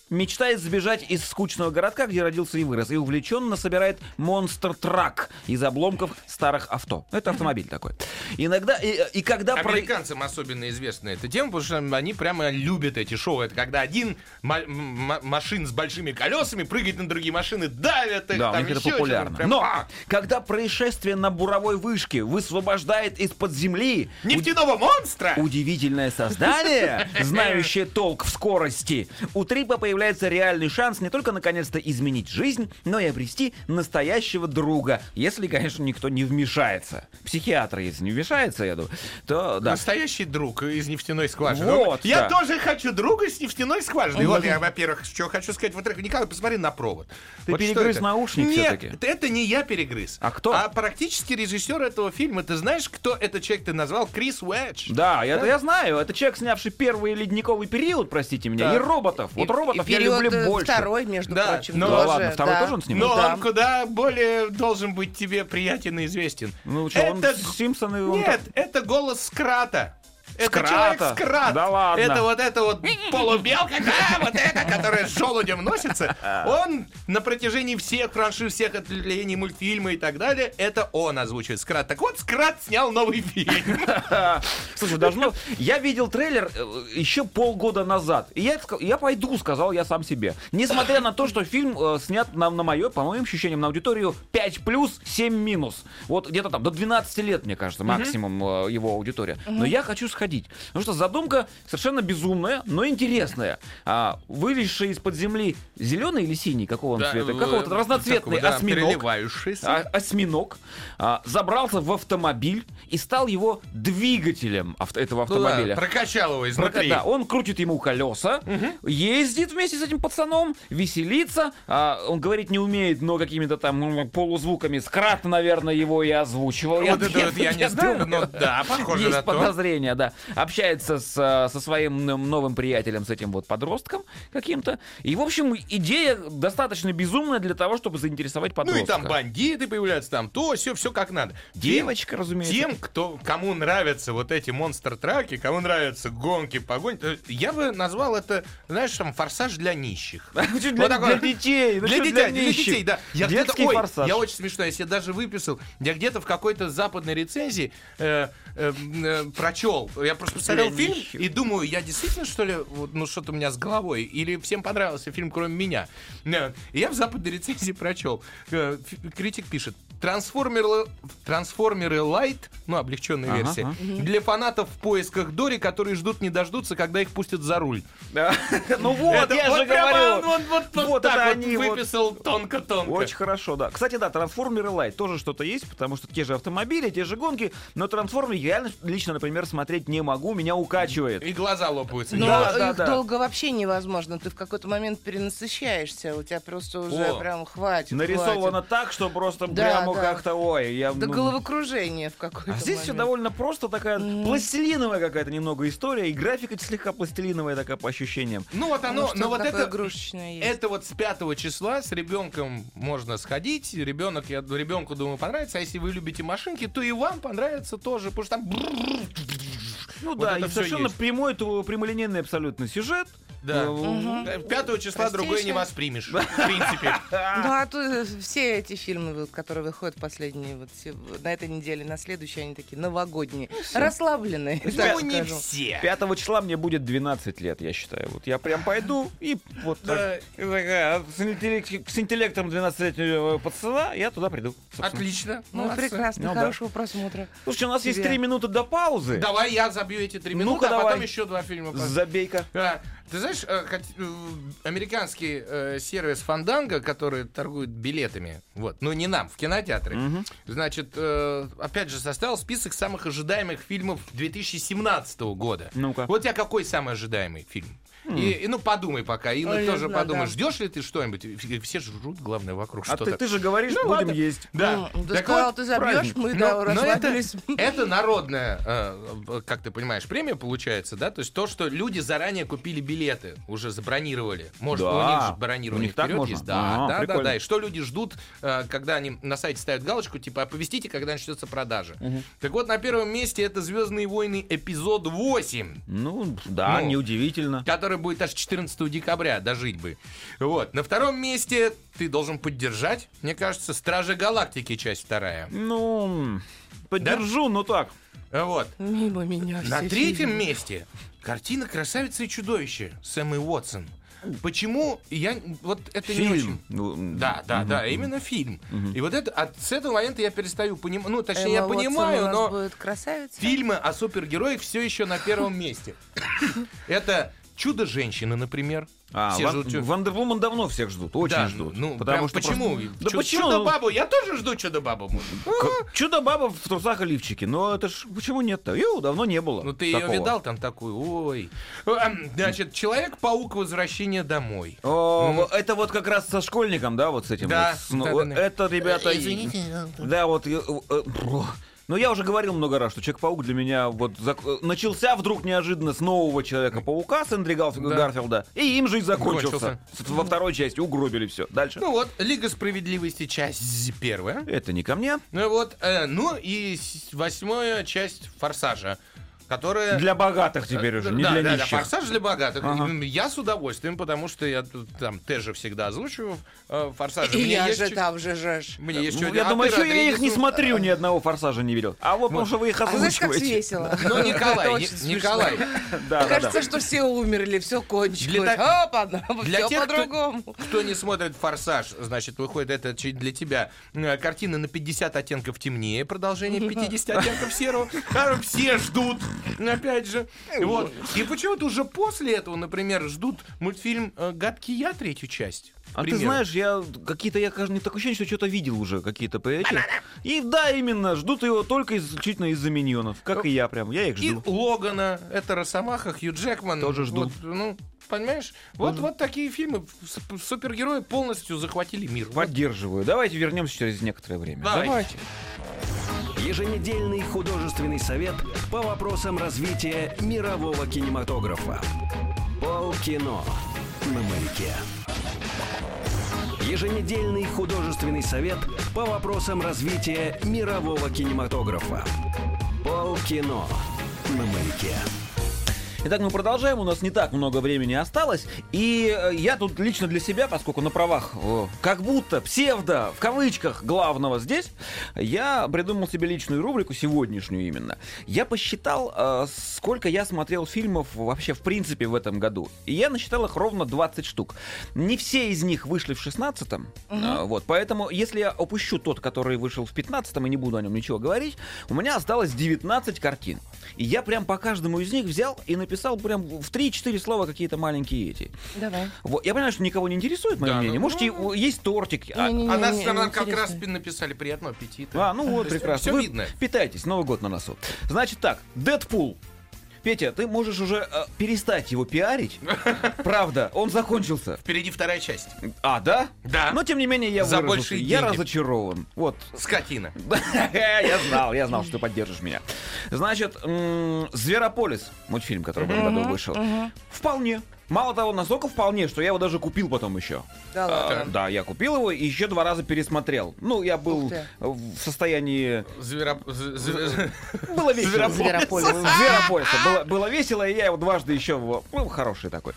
мечтает сбежать из скучного городка, где родился и вырос, и увлеченно собирает монстр-трак из обломков старых авто. Это автомобиль такой. Иногда, и, и когда... про- Американцам особенно известна эта тема, потому что они прямо любят эти шоу. Это когда один машин с большими колесами прыгает на другие машины, давят их, Да, у там них это популярно. Прям, Но а, когда происшествие на буровой вышке высвобождает из-под земли нефтяного монстра! удивительное создание, [LAUGHS] знающее толк в скорости, у Трипа появляется появляется реальный шанс не только наконец-то изменить жизнь, но и обрести настоящего друга, если, конечно, никто не вмешается. Психиатр, если не вмешается, я думаю, то да. Настоящий друг из нефтяной скважины. Вот, я да. тоже хочу друга с нефтяной скважины. Ну, вот да. я, во-первых, что хочу сказать. Во-первых, Николай, посмотри на провод. Ты Вот перегрыз наушник Нет, всё-таки? это не я перегрыз. А кто? А практически режиссер этого фильма. Ты знаешь, кто этот человек ты назвал? Крис Уэдж. Да, это я знаю. Это человек, снявший первый ледниковый период, простите меня, Да. и роботов. Вот И- роботов и я люблю больше. Второй, между Да, прочим, но- Да тоже, ладно, второй да. тоже он снимал? Но Да. он куда более должен быть тебе приятен и известен. Ну что, он Это- Симпсоны... он Нет, это голос Скрата. Это человек Скрат. Да ладно. Это вот это вот полубелка, да, вот это, которая с желудем носится. Он на протяжении всех франшиз, всех ответвлений мультфильма и так далее, это он озвучивает Скрат. Так вот, Скрат снял новый фильм. [LAUGHS] Слушай, должно... Я видел трейлер э, еще полгода назад. И я, я пойду, сказал я сам себе. Несмотря на то, что фильм э, снят на, на мое, по моим ощущениям, на аудиторию 5 плюс, 7 минус. Вот где-то там до 12 лет, мне кажется, максимум э, его аудитория. Но я хочу сходить. Потому что задумка совершенно безумная, но интересная. А, вылезший из-под земли зеленый или синий, какого он Да, цвета? Какого-то разноцветный такого, да, осьминог. А, осьминог а, забрался в автомобиль и стал его двигателем авто- этого Ну да, автомобиля. прокачал его изнутри. Да, он крутит ему колеса, ездит вместе с этим пацаном, веселится. а, он говорить не умеет, но какими-то там полузвуками. Скрат, наверное, его и озвучивал. Вот это вот я не знаю, но да, [LAUGHS] похоже Есть на то. подозрение, да. Общается с, а, со своим новым приятелем, с этим вот подростком каким-то. И, в общем, идея достаточно безумная для того, чтобы заинтересовать Ну подростка. и там бандиты появляются, там то, все, все как надо. Девочка, разумеется. Тем, кто, кому нравятся вот эти монстр-траки, кому нравятся гонки, погонь, то я бы назвал это, знаешь, там, форсаж для нищих. [LAUGHS] Для, детей. ну Для детей, для детей, да. Детский форсаж. я очень смешно, я себе даже выписал, я где-то в какой-то западной рецензии э, э, э, прочел, я просто посмотрел фильм и думаю, я действительно, что ли, вот, ну что-то у меня с головой, или всем понравился фильм, кроме меня. Э, И я в западной рецензии прочел, Э, критик пишет, Трансформеры, трансформеры Лайт, ну, облегченная Ага, версия, ага. для фанатов в поисках Дори, которые ждут не дождутся, когда их пустят за руль. Да. [LAUGHS] Ну вот, я вот же говорю. Вот, так вот выписал тонко-тонко. Очень хорошо, да. Кстати, да, трансформеры Лайт тоже что-то есть, потому что те же автомобили, те же гонки, но трансформеры я реально лично, например, смотреть не могу, меня укачивает. И глаза лопаются. Но их долго вообще невозможно. Ты в какой-то момент перенасыщаешься. У тебя просто уже прям хватит. Нарисовано так, что просто Да, прямо да. как-то, ой, я... До ну, головокружения в какой-то А здесь все момент. довольно просто, такая пластилиновая какая-то немного история, и графика слегка пластилиновая такая по ощущениям. Ну вот оно, что-то но вот это, это вот с 5 числа с ребенком можно сходить. Ребенок, я ребенку думаю понравится. А если вы любите машинки, то и вам понравится тоже, потому что там Ну Вот да, это и совершенно есть. прямой, прямолинейный абсолютно сюжет. Да. Э, 5 числа другое не воспримешь. [LAUGHS] В принципе. Ну, а то э, все эти фильмы, вот, которые выходят последние, вот на этой неделе, на следующей, они такие новогодние, расслабленные. так Ну, не все. 5 числа мне будет 12 лет, я считаю. Вот я прям пойду и вот так, такая, с, интеллект- с интеллектом 12-летнего пацана я туда приду. Отлично. Ну, прекрасно, Ну, хорошего просмотра. Слушайте, у нас есть Тебе. 3 минуты до паузы. Давай я забью эти три минуты, Ну-ка, а потом давай. еще два фильма. Забей-ка. Да. Ты знаешь, э, хот- э, американский э, сервис Фанданга, который торгует билетами, вот, ну не нам, в кинотеатры, значит, э, опять же, составил список самых ожидаемых фильмов 2017 года. Ну-ка. Вот у тебя какой самый ожидаемый фильм? И, и, ну, подумай пока. И ну, Ой, тоже подумай, да. ждешь ли ты что-нибудь? Все жрут, главное, вокруг А что-то. ты, ты же говоришь, Ну, будем ладно. есть. Да. Ну, ты Так сказал, вот, ты забьешь, мы, но, да, но это, это народная, э, как ты понимаешь, премия получается, да? То есть то, что люди заранее купили билеты, уже забронировали. Может, Да. у них же У бронирование них так можно? есть. Да, А, да, да, прикольно. да. И что люди ждут, э, когда они на сайте ставят галочку, типа, оповестите, когда начнется продажа. Так вот, на первом месте это «Звездные войны» эпизод 8 Ну, да, Ну. неудивительно. который будет аж 14 декабря, дожить бы. Вот. На втором месте ты должен поддержать, мне кажется, «Стражи Галактики», часть вторая. Ну, поддержу, ну так. Вот. Мимо меня На все третьем фильмы. месте картина «Красавица и чудовище» с Эммой Уотсон. Почему я... Вот это не очень... Фильм. Ну, Да, да, да, именно фильм. И вот это, от, с этого момента я перестаю понимать, ну, точнее, Эмма я понимаю, но будет красавица. фильмы о супергероях все еще на первом месте. [COUGHS] Это «Чудо-женщина», например. А, Все Ван- ждут чё- Вандервумен давно всех ждут, очень Да, ждут. Ну, потому прям что почему? просто- Да Чу- почему? Чудо-бабу, я тоже жду чудо-бабу. К- Чудо-баба в трусах и лифчике. Но это ж почему нет-то? Ю, давно не было. Ну ты ее такого. видал там такую? Ой. Эм, Значит, Человек-паук возвращение домой. О, вот это вот как раз со школьником, да, вот с этим. Да, вот, с- ну, да, вот да, да. Это, ребята... Э, извините, Да, вот... э, э, Ну, я уже говорил много раз, что Человек-паук для меня вот зак- э, начался вдруг неожиданно с нового Человека-паука, с Эндри Гарф- Да. Гарфилда, и им же и закончился. Закончился. Во второй части угробили все. Дальше. Ну вот, Лига справедливости, часть первая. Это не ко мне. Ну вот, э, ну и восьмая часть Форсажа, которая... Для богатых теперь уже, не да, для да, да, нищих. форсаж для богатых. Ага. Я с удовольствием, потому что я тут там тоже всегда озвучиваю э, форсаж. [LAUGHS] И я же чуть- там же же. ж. Мне есть Ну, чуть- я а думаю, что я их не смотрю, ни одного форсажа не видел. А вот потому что вы их А знаешь, как озвучиваете. весело? [LAUGHS] Ну, Николай. Николай. [LAUGHS] Да, да, Кажется, да. что все умерли, все кончилось. Для все тех, кто, по-другому. кто не смотрит «Форсаж», значит, выходит это чуть для тебя. Э, Картина на 50 оттенков темнее, продолжение 50 оттенков серого. Все ждут, опять же. Вот. И почему-то уже после этого, например, ждут мультфильм э, «Гадкий я» третью часть. А ты примеру. знаешь, я какие-то, я кажется, не такое ощущение, что что-то видел уже, какие-то эти. И да, именно, ждут его только исключительно из-за миньонов. Как и я прям, я их И жду. Логана, это Росомаха, Хью Джекман. Тоже жду. Вот, ну, понимаешь? Вот, вот такие фильмы. Супергерои полностью захватили мир. Поддерживаю. Давайте вернемся через некоторое время. Давайте. Еженедельный художественный совет по вопросам развития мирового кинематографа. Полкино на маяке. Еженедельный художественный совет по вопросам развития мирового кинематографа. Полкино на маяке. Итак, мы продолжаем. У нас не так много времени осталось. И э, я тут лично для себя, поскольку на правах э, как будто псевдо, в кавычках, главного здесь, я придумал себе личную рубрику, сегодняшнюю именно. Я посчитал, э, сколько я смотрел фильмов вообще в принципе в этом году. И я насчитал их ровно 20 штук. Не все из них вышли в 16-м. э, вот, поэтому, если я опущу тот, который вышел в 15-м, и не буду о нем ничего говорить, у меня осталось 19 картин. И я прям по каждому из них взял и написал прям в 3-4 слова какие-то маленькие эти. Давай. Вот. Я понимаю, что никого не интересует мое Да, мнение. ну, Можете, ну, есть тортик. а- Не-не-не. А нас не- нам не как раз написали приятного аппетита. А, ну вот, прекрасно. Все Вы видно. Питайтесь, Новый год на носу. Значит так, Дэдпул. Петя, ты можешь уже э, перестать его пиарить. [LAUGHS] Правда, он закончился. Впереди вторая часть. А, да? Да. Но тем не менее я За выразился. большие Я деньги. разочарован. Вот. Скотина. [LAUGHS] Я знал, я знал, что ты поддержишь меня. Значит, м, Зверополис, мультфильм, который в этом году вышел. Вполне. Мало того, настолько вполне, что я его даже купил потом еще. Да А, ладно. Да, я купил его и еще два раза пересмотрел. Ну, я был в состоянии... З- Было весело. Зверополис. Зверополиса. [LAUGHS] Было, было весело, и я его дважды еще... Ну, хороший такой.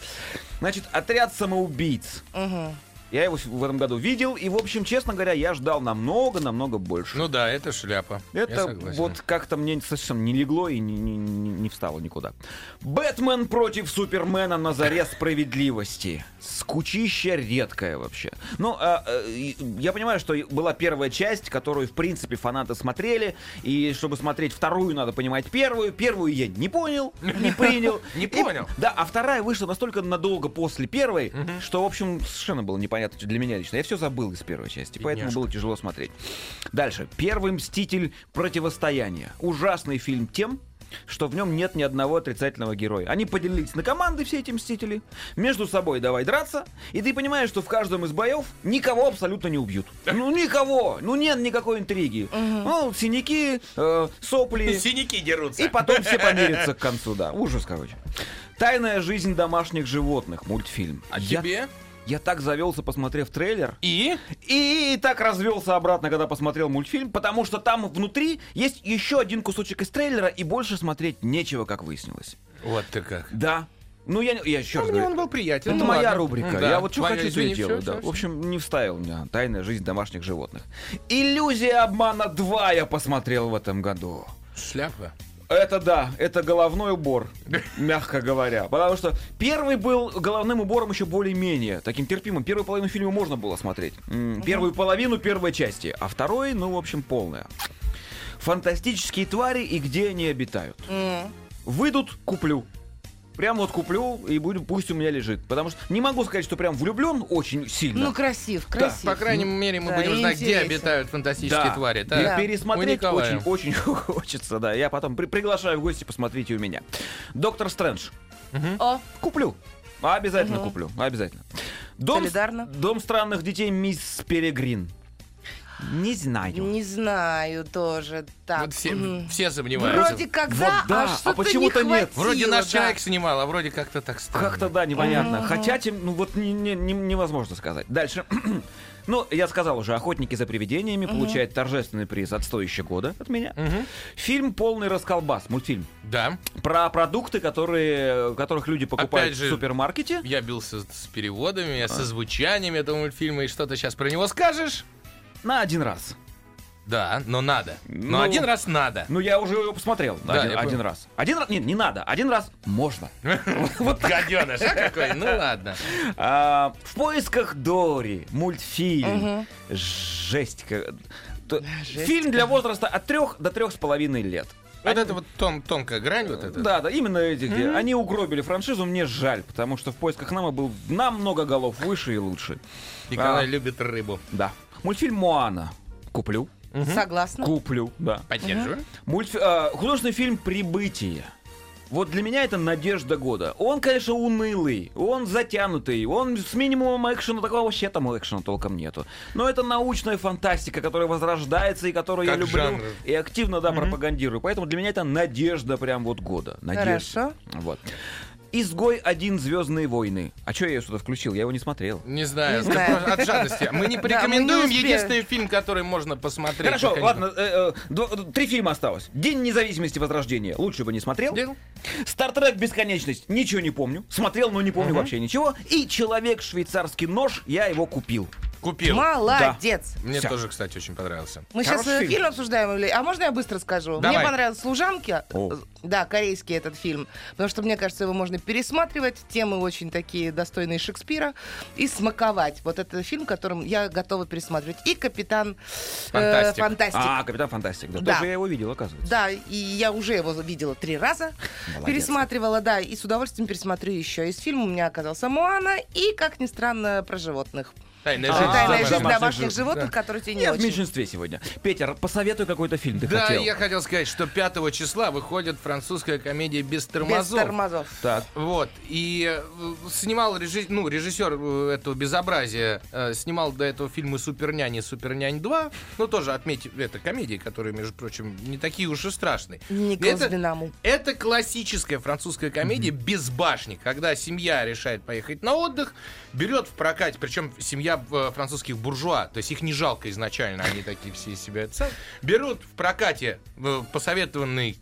Значит, «Отряд самоубийц». Мгм. Я его в этом году видел, и, в общем, честно говоря, я ждал намного-намного больше. Ну да, это шляпа. Это вот как-то мне совсем не легло и не, не- не- встало никуда. Бэтмен против Супермена на заре справедливости. Скучища редкая вообще. Ну, а, э, я понимаю, что была первая часть, которую, в принципе, фанаты смотрели, и чтобы смотреть вторую, надо понимать первую. Первую я не понял, не [LAUGHS] принял. Не понял. да, а вторая вышла настолько надолго после первой, что, в общем, совершенно было непонятно для меня лично. Я все забыл из первой части, поэтому Бедняжка. было тяжело смотреть. Дальше. Первый мститель противостояния. Ужасный фильм тем, что в нем нет ни одного отрицательного героя. Они поделились на команды, все эти мстители, между собой давай драться, и ты понимаешь, что в каждом из боев никого абсолютно не убьют. Ну, никого! Ну, нет никакой интриги. Ну, синяки, э, сопли. Синяки дерутся. И потом все помирятся к концу, да. Ужас, короче. Тайная жизнь домашних животных. Мультфильм. А Я- тебе? Я так завелся, посмотрев трейлер. И? И так развелся обратно, когда посмотрел мультфильм, потому что там внутри есть еще один кусочек из трейлера, и больше смотреть нечего, как выяснилось. Вот ты как. Да. Ну, я, не- я еще А раз мне говорю, он был приятен. это ну моя ладно. рубрика. Да. Я вот что хочу, то и делаю. всё, да. всё, В общем, не вставил меня. Тайная жизнь домашних животных. Иллюзия обмана 2 я посмотрел в этом году. Шляпа. Это да, это головной убор, мягко говоря. Потому что первый был головным убором еще более-менее, таким терпимым. Первую половину фильма можно было смотреть. Первую половину первой части, а второй, ну, в общем, полная. Фантастические твари и где они обитают. Выйдут, куплю. Прям вот куплю и буду, пусть у меня лежит. Потому что не могу сказать, что прям влюблен очень сильно. Ну, красив, красив. По крайней мере, мы Да, будем знать, где обитают фантастические Да. твари. И Так, у пересмотреть очень, очень [LAUGHS] хочется, да. Я потом при- приглашаю в гости, посмотрите у меня. Доктор Стрэндж. О, Куплю. Обязательно Мгм. куплю. Обязательно. Дом, Солидарно. Дом странных детей мисс Перегрин. Не знаю. не знаю тоже. Так. Вот все, все сомневаются. Вроде как Вот да, да, а а что-то почему-то не нет. Вроде наш да. человек снимал, а вроде как-то так странно. Как-то да, непонятно. Мгм. Хотя, тем, ну вот не- не- не- невозможно сказать. Дальше. [CLEARS THROAT] Ну, я сказал уже, охотники за привидениями получают торжественный приз от стоящего года от меня. Мгм. Фильм полный расколбас, мультфильм. Да. Про продукты, которые, которых люди покупают Опять же, в супермаркете. Я бился с переводами, со звучанием этого мультфильма, и что ты сейчас про него скажешь? На один раз. Да, но надо. Но Ну, один раз надо. Ну, я уже его посмотрел Да, один, один понял. раз. Один раз, нет, не надо. Один раз можно. [LAUGHS] Вот гаденыш, какой? Ну ладно. А, в поисках Дори. Мультфильм. Жесть. Фильм для возраста от трех до трех с половиной лет. Вот это вот тон- тонкая грань, вот это. Да, да, именно эти, где они угробили франшизу, мне жаль, потому что в поисках Немо был намного голов выше и лучше. Николай А, любит рыбу. Да. Мультфильм Моана. Куплю. Согласна. Куплю, да. Поддерживаю. Мультфи- а, художественный фильм «Прибытие». Вот для меня это надежда года. Он, конечно, унылый, он затянутый, он с минимумом экшена, такого вообще там экшена толком нету. Но это научная фантастика, которая возрождается и которую я Как люблю жанр. и активно, да, пропагандирую. Поэтому для меня это надежда прям вот года. Надежда. Хорошо. Вот. Изгой один Звездные войны. А что я ее сюда включил? Я его не смотрел. Не знаю, Не знаю. от жадности. Мы не Да, порекомендуем мы не успели. единственный фильм, который можно посмотреть. Хорошо, не- ладно, э, э, три фильма осталось. День независимости Возрождения. Лучше бы не смотрел. Стартрек Бесконечность. Ничего не помню. Смотрел, но не помню вообще ничего. И Человек швейцарский нож. Я его купил. Купил. Молодец. Мне Всё. тоже, кстати, очень понравился. Мы Хороший сейчас фильм. фильм. обсуждаем, или... а можно я быстро скажу? Давай. Мне понравились «Служанки», О. да, корейский этот фильм, потому что, мне кажется, его можно пересматривать, темы очень такие достойные Шекспира, и смаковать. Вот это фильм, которым я готова пересматривать. И «Капитан э, Фантастик. Фантастик». А, Капитан Фантастик. Да, Да. тоже я его видел, оказывается. Да, и я уже его видела три раза, Молодец. пересматривала, да, и с удовольствием пересмотрю еще. Из фильма у меня оказался Моана и, как ни странно, про животных. Тайная А, жизнь. Тайная да, жизнь домашних домашних жив- животных, да. которые тебе не Я в очень. меньшинстве сегодня. Питер, посоветуй какой-то фильм. Ты Да, хотел. я хотел сказать, что 5 числа выходит французская комедия «Без Без тормозов». тормозов. Так. Вот. И э, снимал режи- ну, режиссер э, этого безобразия, э, снимал до этого фильмы «Супернянь» и «Супернянь 2». Ну, тоже отметьте, это комедии, которые, между прочим, не такие уж и страшные. Николас Это- Бенаму. Это классическая французская комедия без башни, когда семья решает поехать на отдых, берет в прокате, причем семья э, французских буржуа, то есть их не жалко изначально, они такие все себя берут в прокате э, посоветованный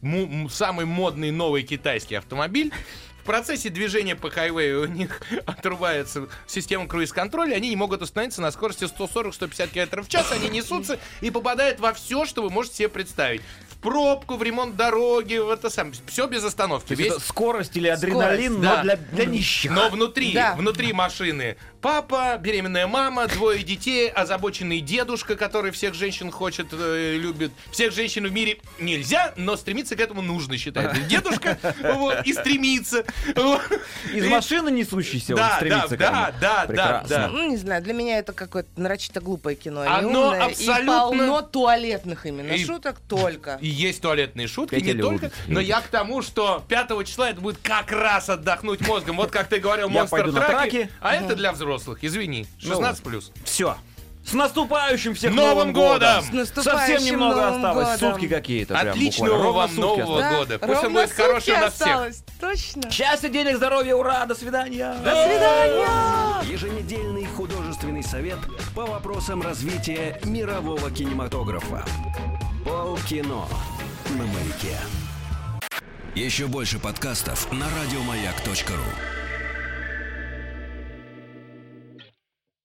самый модный новый китайский автомобиль. В процессе движения по хайвею у них [LAUGHS] отрубается система круиз-контроля, они не могут остановиться на скорости 140-150 км в час, они несутся и попадают во все, что вы можете себе представить. Пробку, в ремонт дороги, в это сам, все без остановки. Весь- это скорость или адреналин, Скорость, но да. для, для нищих. но внутри, Да. внутри машины папа, беременная мама, двое детей, озабоченный дедушка, который всех женщин хочет, э, любит. Всех женщин в мире нельзя, но стремиться к этому нужно, считает [LAUGHS] дедушка. Вот, и стремится. Вот. Из И- машины несущийся он Да, стремится да, к этому. да, да, да. Ну, не знаю, для меня это какое-то нарочито глупое кино. Оно абсолютно- И полно туалетных именно И- шуток только. И есть туалетные шутки, Петя не любит, только. Но я к тому, что 5 числа это будет как раз отдохнуть мозгом. Вот как ты говорил, Я монстр пойду на траки. траки. А это для взрослых, извини. Ну 16 плюс. Все. С наступающим всех Новым годом! С наступающим Совсем немного Новым осталось. годом. Сутки какие-то. прям Отличного буквально. Ровно вам сутки Нового осталось. Да, года. Пусть он ровно будет хороший сутки нас всех. осталось. Точно. Счастья, денег, здоровья, ура, до свидания. До свидания. Еженедельный художественный совет по вопросам развития мирового кинематографа. Полкино на маяке. Еще больше подкастов на радиомаяк.ру.